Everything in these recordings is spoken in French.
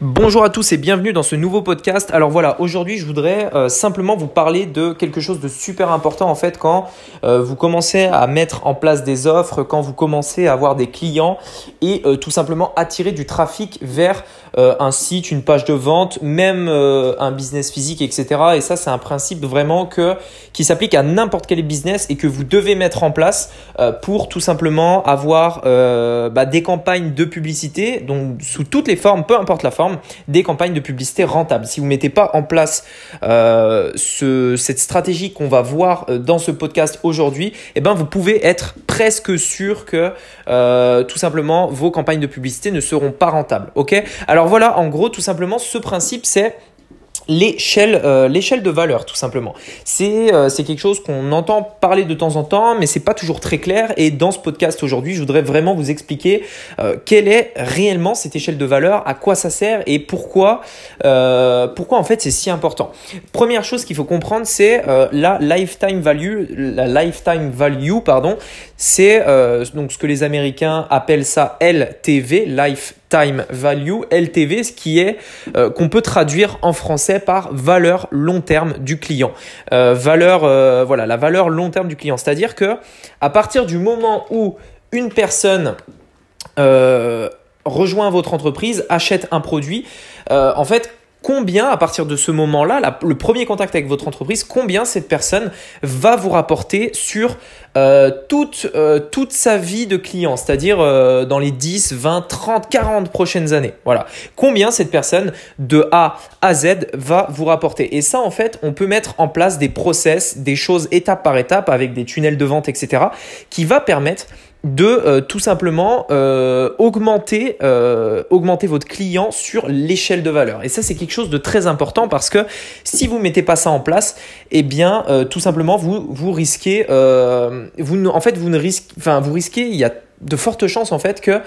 Bonjour à tous et bienvenue dans ce nouveau podcast. Alors voilà, aujourd'hui je voudrais euh, simplement vous parler de quelque chose de super important en fait quand euh, vous commencez à mettre en place des offres, quand vous commencez à avoir des clients et euh, tout simplement attirer du trafic vers un site, une page de vente, même un business physique, etc. Et ça c'est un principe vraiment que, qui s'applique à n'importe quel business et que vous devez mettre en place pour tout simplement avoir bah, des campagnes de publicité, donc sous toutes les formes, peu importe la forme, des campagnes de publicité rentables. Si vous ne mettez pas en place euh, cette stratégie qu'on va voir euh, dans ce podcast aujourd'hui, eh ben, vous pouvez être presque sûr que euh, tout simplement vos campagnes de publicité ne seront pas rentables. Ok? Alors voilà, en gros, tout simplement, ce principe, c'est l'échelle euh, l'échelle de valeur tout simplement. C'est euh, c'est quelque chose qu'on entend parler de temps en temps mais c'est pas toujours très clair. Et dans ce podcast aujourd'hui je voudrais vraiment vous expliquer euh, quelle est réellement cette échelle de valeur à quoi ça sert et pourquoi pourquoi en fait c'est si important. Première chose qu'il faut comprendre c'est la lifetime value la lifetime value pardon c'est donc ce que les américains appellent ça LTV life time value, LTV, ce qui est euh, qu'on peut traduire en français par valeur long terme du client. Euh, valeur, euh, voilà, la valeur long terme du client. C'est-à-dire que à partir du moment où une personne rejoint votre entreprise, achète un produit, en fait, combien, à partir de ce moment-là, le premier contact avec votre entreprise, combien cette personne va vous rapporter sur euh, toute, euh, toute sa vie de client, c'est-à-dire euh, dans les 10, 20, 30, 40 prochaines années. Voilà. Combien cette personne de A à Z va vous rapporter. Et ça, en fait, on peut mettre en place des process, des choses étape par étape avec des tunnels de vente, etc., qui va permettre de euh, tout simplement euh, augmenter, euh, augmenter votre client sur l'échelle de valeur. Et ça, c'est quelque chose de très important parce que si vous ne mettez pas ça en place, eh bien, tout simplement, vous, vous risquez, en fait, vous risquez, vous risquez, il y a de fortes chances en fait que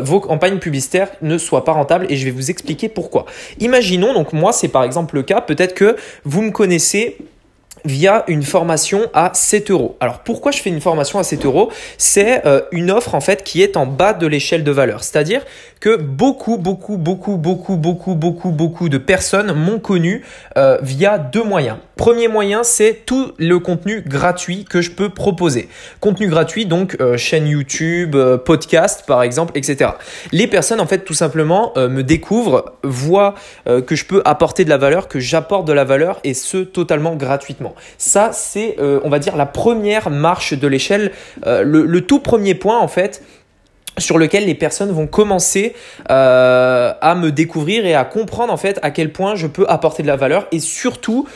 vos campagnes publicitaires ne soient pas rentables et je vais vous expliquer pourquoi. Imaginons donc moi c'est par exemple le cas, peut-être que vous me connaissez via une formation à 7 euros. Alors pourquoi je fais une formation à 7 euros? C'est euh, une offre en fait qui est en bas de l'échelle de valeur. C'est-à-dire que beaucoup, beaucoup, beaucoup, beaucoup, beaucoup, beaucoup, beaucoup de personnes m'ont connu euh, via deux moyens. Premier moyen, c'est tout le contenu gratuit que je peux proposer. Contenu gratuit, donc euh, chaîne YouTube, podcast par exemple, etc. Les personnes en fait tout simplement me découvrent, voient que je peux apporter de la valeur, que j'apporte de la valeur et ce totalement gratuitement. Ça, c'est, euh, on va dire, la première marche de l'échelle, euh, le, tout premier point en fait sur lequel les personnes vont commencer euh, à me découvrir et à comprendre en fait à quel point je peux apporter de la valeur et surtout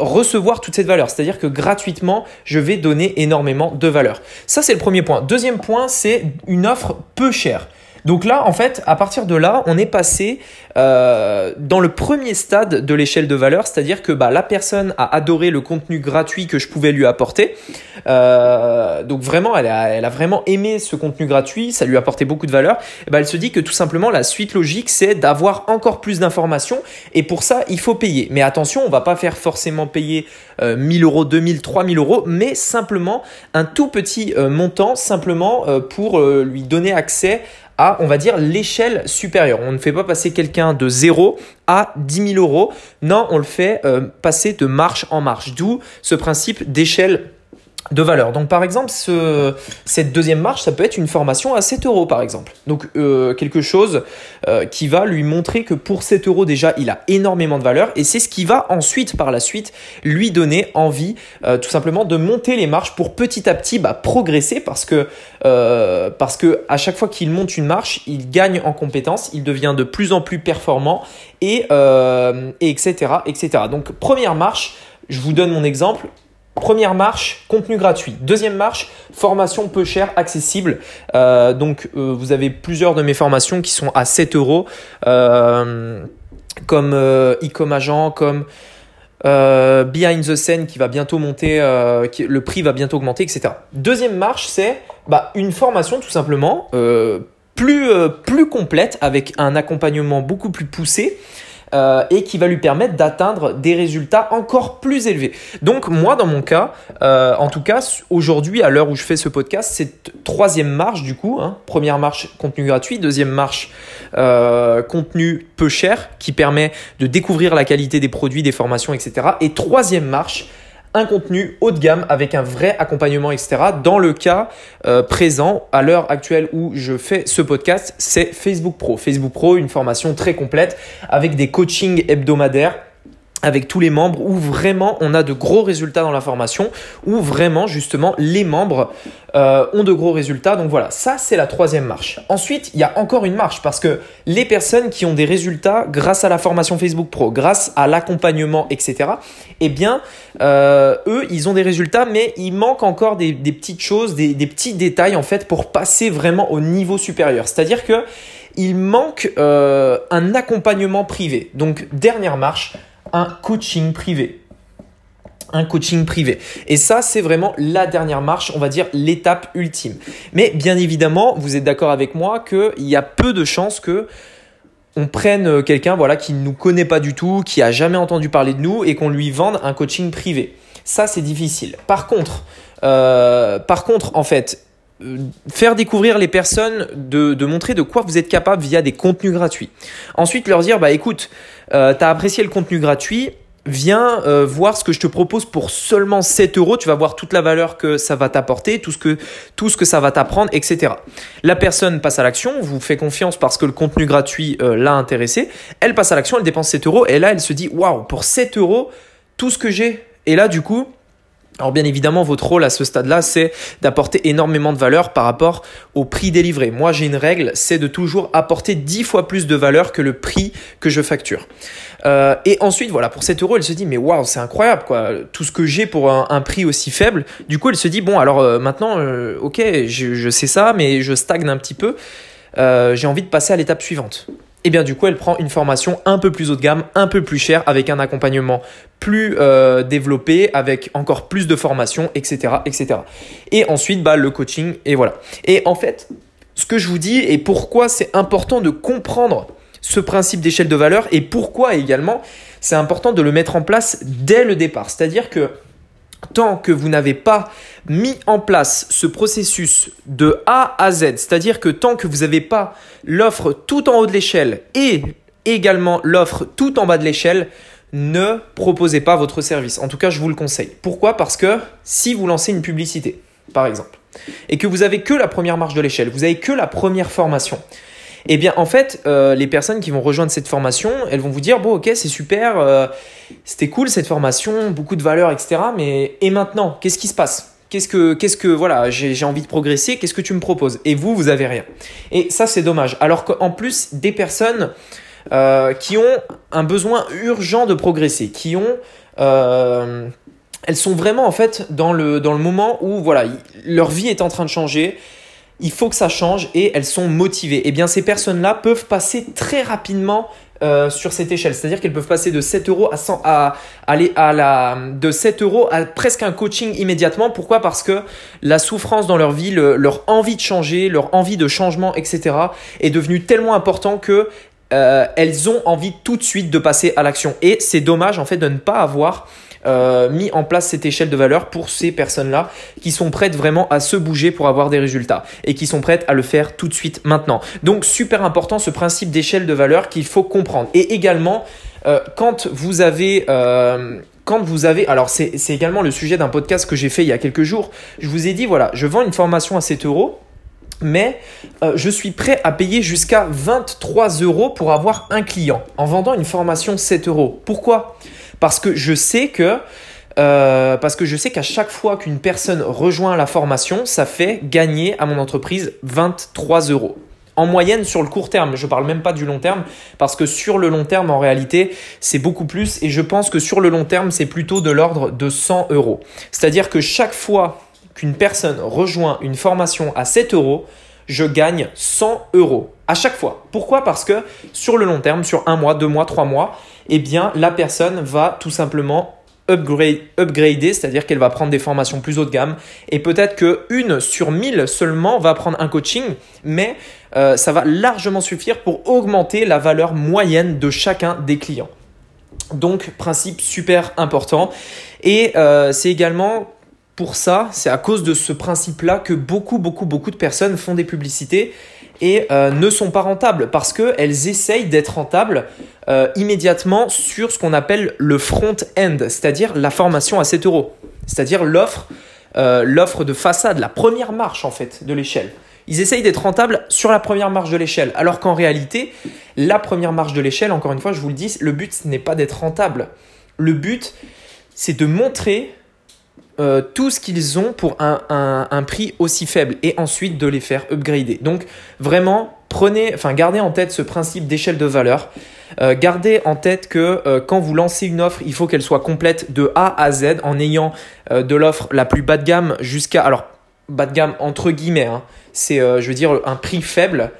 recevoir toute cette valeur. C'est-à-dire que gratuitement, je vais donner énormément de valeur. Ça, c'est le premier point. Deuxième point, c'est une offre peu chère. Donc là, en fait, à partir de là, on est passé euh, dans le premier stade de l'échelle de valeur, c'est-à-dire que bah, la personne a adoré le contenu gratuit que je pouvais lui apporter. Euh, donc vraiment, elle a, vraiment aimé ce contenu gratuit, ça lui a apporté beaucoup de valeur. Bah, elle se dit que tout simplement, la suite logique, c'est d'avoir encore plus d'informations. Et pour ça, il faut payer. Mais attention, on va pas faire forcément payer euh, 1000 euros, 2000, 3000 euros, mais simplement un tout petit euh, montant, simplement pour lui donner accès à, on va dire, l'échelle supérieure. On ne fait pas passer quelqu'un de 0 à 10 000 euros. Non, on le fait euh, passer de marche en marche. D'où ce principe d'échelle de valeur. Donc par exemple, ce, cette deuxième marche, ça peut être une formation à 7 euros par exemple. Donc euh, quelque chose euh, qui va lui montrer que pour 7 euros déjà, il a énormément de valeur et c'est ce qui va ensuite, par la suite, lui donner envie euh, tout simplement de monter les marches pour petit à petit bah, progresser parce que, parce que à chaque fois qu'il monte une marche, il gagne en compétences, il devient de plus en plus performant et etc., etc. Donc première marche, je vous donne mon exemple Première marche, contenu gratuit. Deuxième marche, formation peu chère, accessible. Euh, donc euh, vous avez plusieurs de mes formations qui sont à 7 euros, euh, comme e-com agent, comme behind the scene qui va bientôt monter, le prix va bientôt augmenter, etc. Deuxième marche, c'est bah, une formation tout simplement plus, plus complète avec un accompagnement beaucoup plus poussé. Euh, et qui va lui permettre d'atteindre des résultats encore plus élevés. Donc moi, dans mon cas, euh, en tout cas, aujourd'hui, à l'heure où je fais ce podcast, c'est troisième marche du coup. Hein. Première marche, contenu gratuit. Deuxième marche, euh, contenu peu cher qui permet de découvrir la qualité des produits, des formations, etc. Et troisième marche, un contenu haut de gamme avec un vrai accompagnement, etc. Dans le cas euh, présent, à l'heure actuelle où je fais ce podcast, c'est Facebook Pro. Facebook Pro, une formation très complète avec des coachings hebdomadaires avec tous les membres où vraiment on a de gros résultats dans la formation, où vraiment justement les membres euh, ont de gros résultats. Donc voilà, ça c'est la troisième marche. Ensuite, il y a encore une marche parce que les personnes qui ont des résultats grâce à la formation Facebook Pro, grâce à l'accompagnement, etc., eh bien, euh, eux, ils ont des résultats, mais il manque encore des, petites choses, des, petits détails en fait pour passer vraiment au niveau supérieur. C'est-à-dire que il manque euh, un accompagnement privé. Donc dernière marche, un coaching privé un coaching privé. Et ça, c'est vraiment la dernière marche, on va dire l'étape ultime. Mais bien évidemment, vous êtes d'accord avec moi qu'il y a peu de chances que on prenne quelqu'un voilà, qui ne nous connaît pas du tout, qui a jamais entendu parler de nous et qu'on lui vende un coaching privé. Ça, c'est difficile. Par contre, euh, par contre, en fait, euh, faire découvrir les personnes, de, montrer de quoi vous êtes capable via des contenus gratuits. Ensuite, leur dire, bah écoute, euh, tu as apprécié le contenu gratuit, viens euh, voir ce que je te propose pour seulement 7 euros. Tu vas voir toute la valeur que ça va t'apporter, tout ce que tout ce que ça va t'apprendre, etc. La personne passe à l'action, vous fait confiance parce que le contenu gratuit euh, l'a intéressé. Elle passe à l'action, elle dépense 7 euros et là elle se dit waouh pour 7 euros tout ce que j'ai. Et là du coup alors bien évidemment, votre rôle à ce stade-là, c'est d'apporter énormément de valeur par rapport au prix délivré. Moi, j'ai une règle, c'est de toujours apporter 10 fois plus de valeur que le prix que je facture. Euh, et ensuite, voilà, pour 7 euros, elle se dit, mais waouh, c'est incroyable, quoi, tout ce que j'ai pour un, prix aussi faible. Du coup, elle se dit, bon, alors euh, maintenant, euh, ok, je, je, sais ça, mais je stagne un petit peu. j'ai envie de passer à l'étape suivante et eh bien du coup elle prend une formation un peu plus haut de gamme, un peu plus chère, avec un accompagnement plus euh, développé, avec encore plus de formation, etc., etc. Et ensuite bah, le coaching et voilà. Et en fait, ce que je vous dis et pourquoi c'est important de comprendre ce principe d'échelle de valeur et pourquoi également c'est important de le mettre en place dès le départ. C'est-à-dire que tant que vous n'avez pas mis en place ce processus de A à Z, c'est-à-dire que tant que vous n'avez pas l'offre tout en haut de l'échelle et également l'offre tout en bas de l'échelle, ne proposez pas votre service. En tout cas, je vous le conseille. Pourquoi? Parce que si vous lancez une publicité, par exemple, et que vous avez que la première marche de l'échelle, vous avez que la première formation, eh bien, en fait, euh, les personnes qui vont rejoindre cette formation, elles vont vous dire bon, ok, c'est super, euh, c'était cool cette formation, beaucoup de valeur, etc. Mais et maintenant, qu'est-ce qui se passe? Qu'est-ce que, qu'est-ce que, voilà, j'ai envie de progresser, qu'est-ce que tu me proposes? Et vous, vous avez rien. Et ça, c'est dommage. Alors qu'en plus, des personnes euh, qui ont un besoin urgent de progresser, qui ont elles sont vraiment en fait dans le, dans le moment où voilà, leur vie est en train de changer, il faut que ça change et elles sont motivées. Eh bien ces personnes-là peuvent passer très rapidement euh, sur cette échelle. C'est-à-dire qu'elles peuvent passer de 7 euros à 100, à, aller à la, de 7 euros à presque un coaching immédiatement. Pourquoi? Parce que la souffrance dans leur vie, leur envie de changer, leur envie de changement, etc. est devenue tellement important que euh, elles ont envie tout de suite de passer à l'action. Et c'est dommage en fait de ne pas avoir euh, mis en place cette échelle de valeur pour ces personnes-là qui sont prêtes vraiment à se bouger pour avoir des résultats et qui sont prêtes à le faire tout de suite maintenant. Donc super important ce principe d'échelle de valeur qu'il faut comprendre. Et également, euh, quand vous avez... Euh, quand vous avez, alors c'est également le sujet d'un podcast que j'ai fait il y a quelques jours, je vous ai dit, voilà, je vends une formation à 7 euros, mais je suis prêt à payer jusqu'à 23 euros pour avoir un client en vendant une formation 7 euros. Pourquoi? Parce que je sais que euh, parce que je sais qu'à chaque fois qu'une personne rejoint la formation, ça fait gagner à mon entreprise 23 euros. En moyenne sur le court terme, je ne parle même pas du long terme, parce que sur le long terme, en réalité, c'est beaucoup plus, et je pense que sur le long terme, c'est plutôt de l'ordre de 100 euros. C'est-à-dire que chaque fois qu'une personne rejoint une formation à 7 euros, je gagne 100 euros à chaque fois. Pourquoi? Parce que sur le long terme, sur un mois, deux mois, trois mois, eh bien la personne va tout simplement upgrade, upgrader, c'est-à-dire qu'elle va prendre des formations plus haut de gamme. Et peut-être qu'une sur 1000 seulement va prendre un coaching, mais euh, ça va largement suffire pour augmenter la valeur moyenne de chacun des clients. Donc, principe super important. Et euh, c'est également pour ça, c'est à cause de ce principe-là que beaucoup, beaucoup, beaucoup de personnes font des publicités et euh, ne sont pas rentables parce qu'elles essayent d'être rentables euh, immédiatement sur ce qu'on appelle le front-end, c'est-à-dire la formation à 7 euros, c'est-à-dire l'offre, l'offre de façade, la première marche en fait de l'échelle. Ils essayent d'être rentables sur la première marche de l'échelle, alors qu'en réalité, la première marche de l'échelle, encore une fois, je vous le dis, le but n'est pas d'être rentable. Le but, c'est de montrer euh, tout ce qu'ils ont pour un, prix aussi faible et ensuite de les faire upgrader. Donc vraiment, prenez, enfin gardez en tête ce principe d'échelle de valeur. Euh, gardez en tête que euh, quand vous lancez une offre, il faut qu'elle soit complète de A à Z en ayant de l'offre la plus bas de gamme jusqu'à alors bas de gamme entre guillemets. Hein, c'est, je veux dire, un prix faible,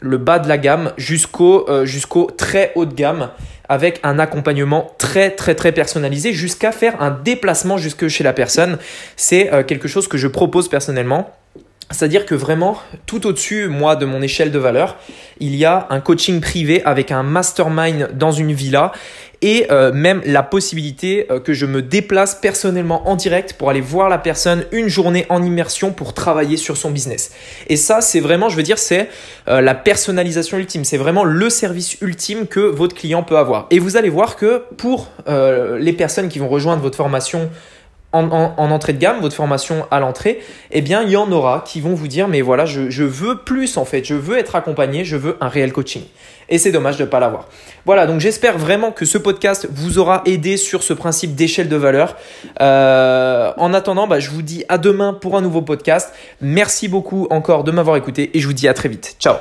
le bas de la gamme, jusqu'au jusqu'au très haut de gamme, avec un accompagnement très très très personnalisé, jusqu'à faire un déplacement jusque chez la personne. C'est euh, quelque chose que je propose personnellement. C'est-à-dire que vraiment, tout au-dessus, moi, de mon échelle de valeur, il y a un coaching privé avec un mastermind dans une villa et euh, même la possibilité euh, que je me déplace personnellement en direct pour aller voir la personne une journée en immersion pour travailler sur son business. Et ça, c'est vraiment, je veux dire, c'est euh, la personnalisation ultime. C'est vraiment le service ultime que votre client peut avoir. Et vous allez voir que pour les personnes qui vont rejoindre votre formation en, entrée de gamme, votre formation à l'entrée, eh bien, il y en aura qui vont vous dire, mais voilà, je, veux plus en fait, je veux être accompagné, je veux un réel coaching. Et c'est dommage de ne pas l'avoir. Voilà, donc j'espère vraiment que ce podcast vous aura aidé sur ce principe d'échelle de valeur. Euh, en attendant, bah, je vous dis à demain pour un nouveau podcast. Merci beaucoup encore de m'avoir écouté et je vous dis à très vite. Ciao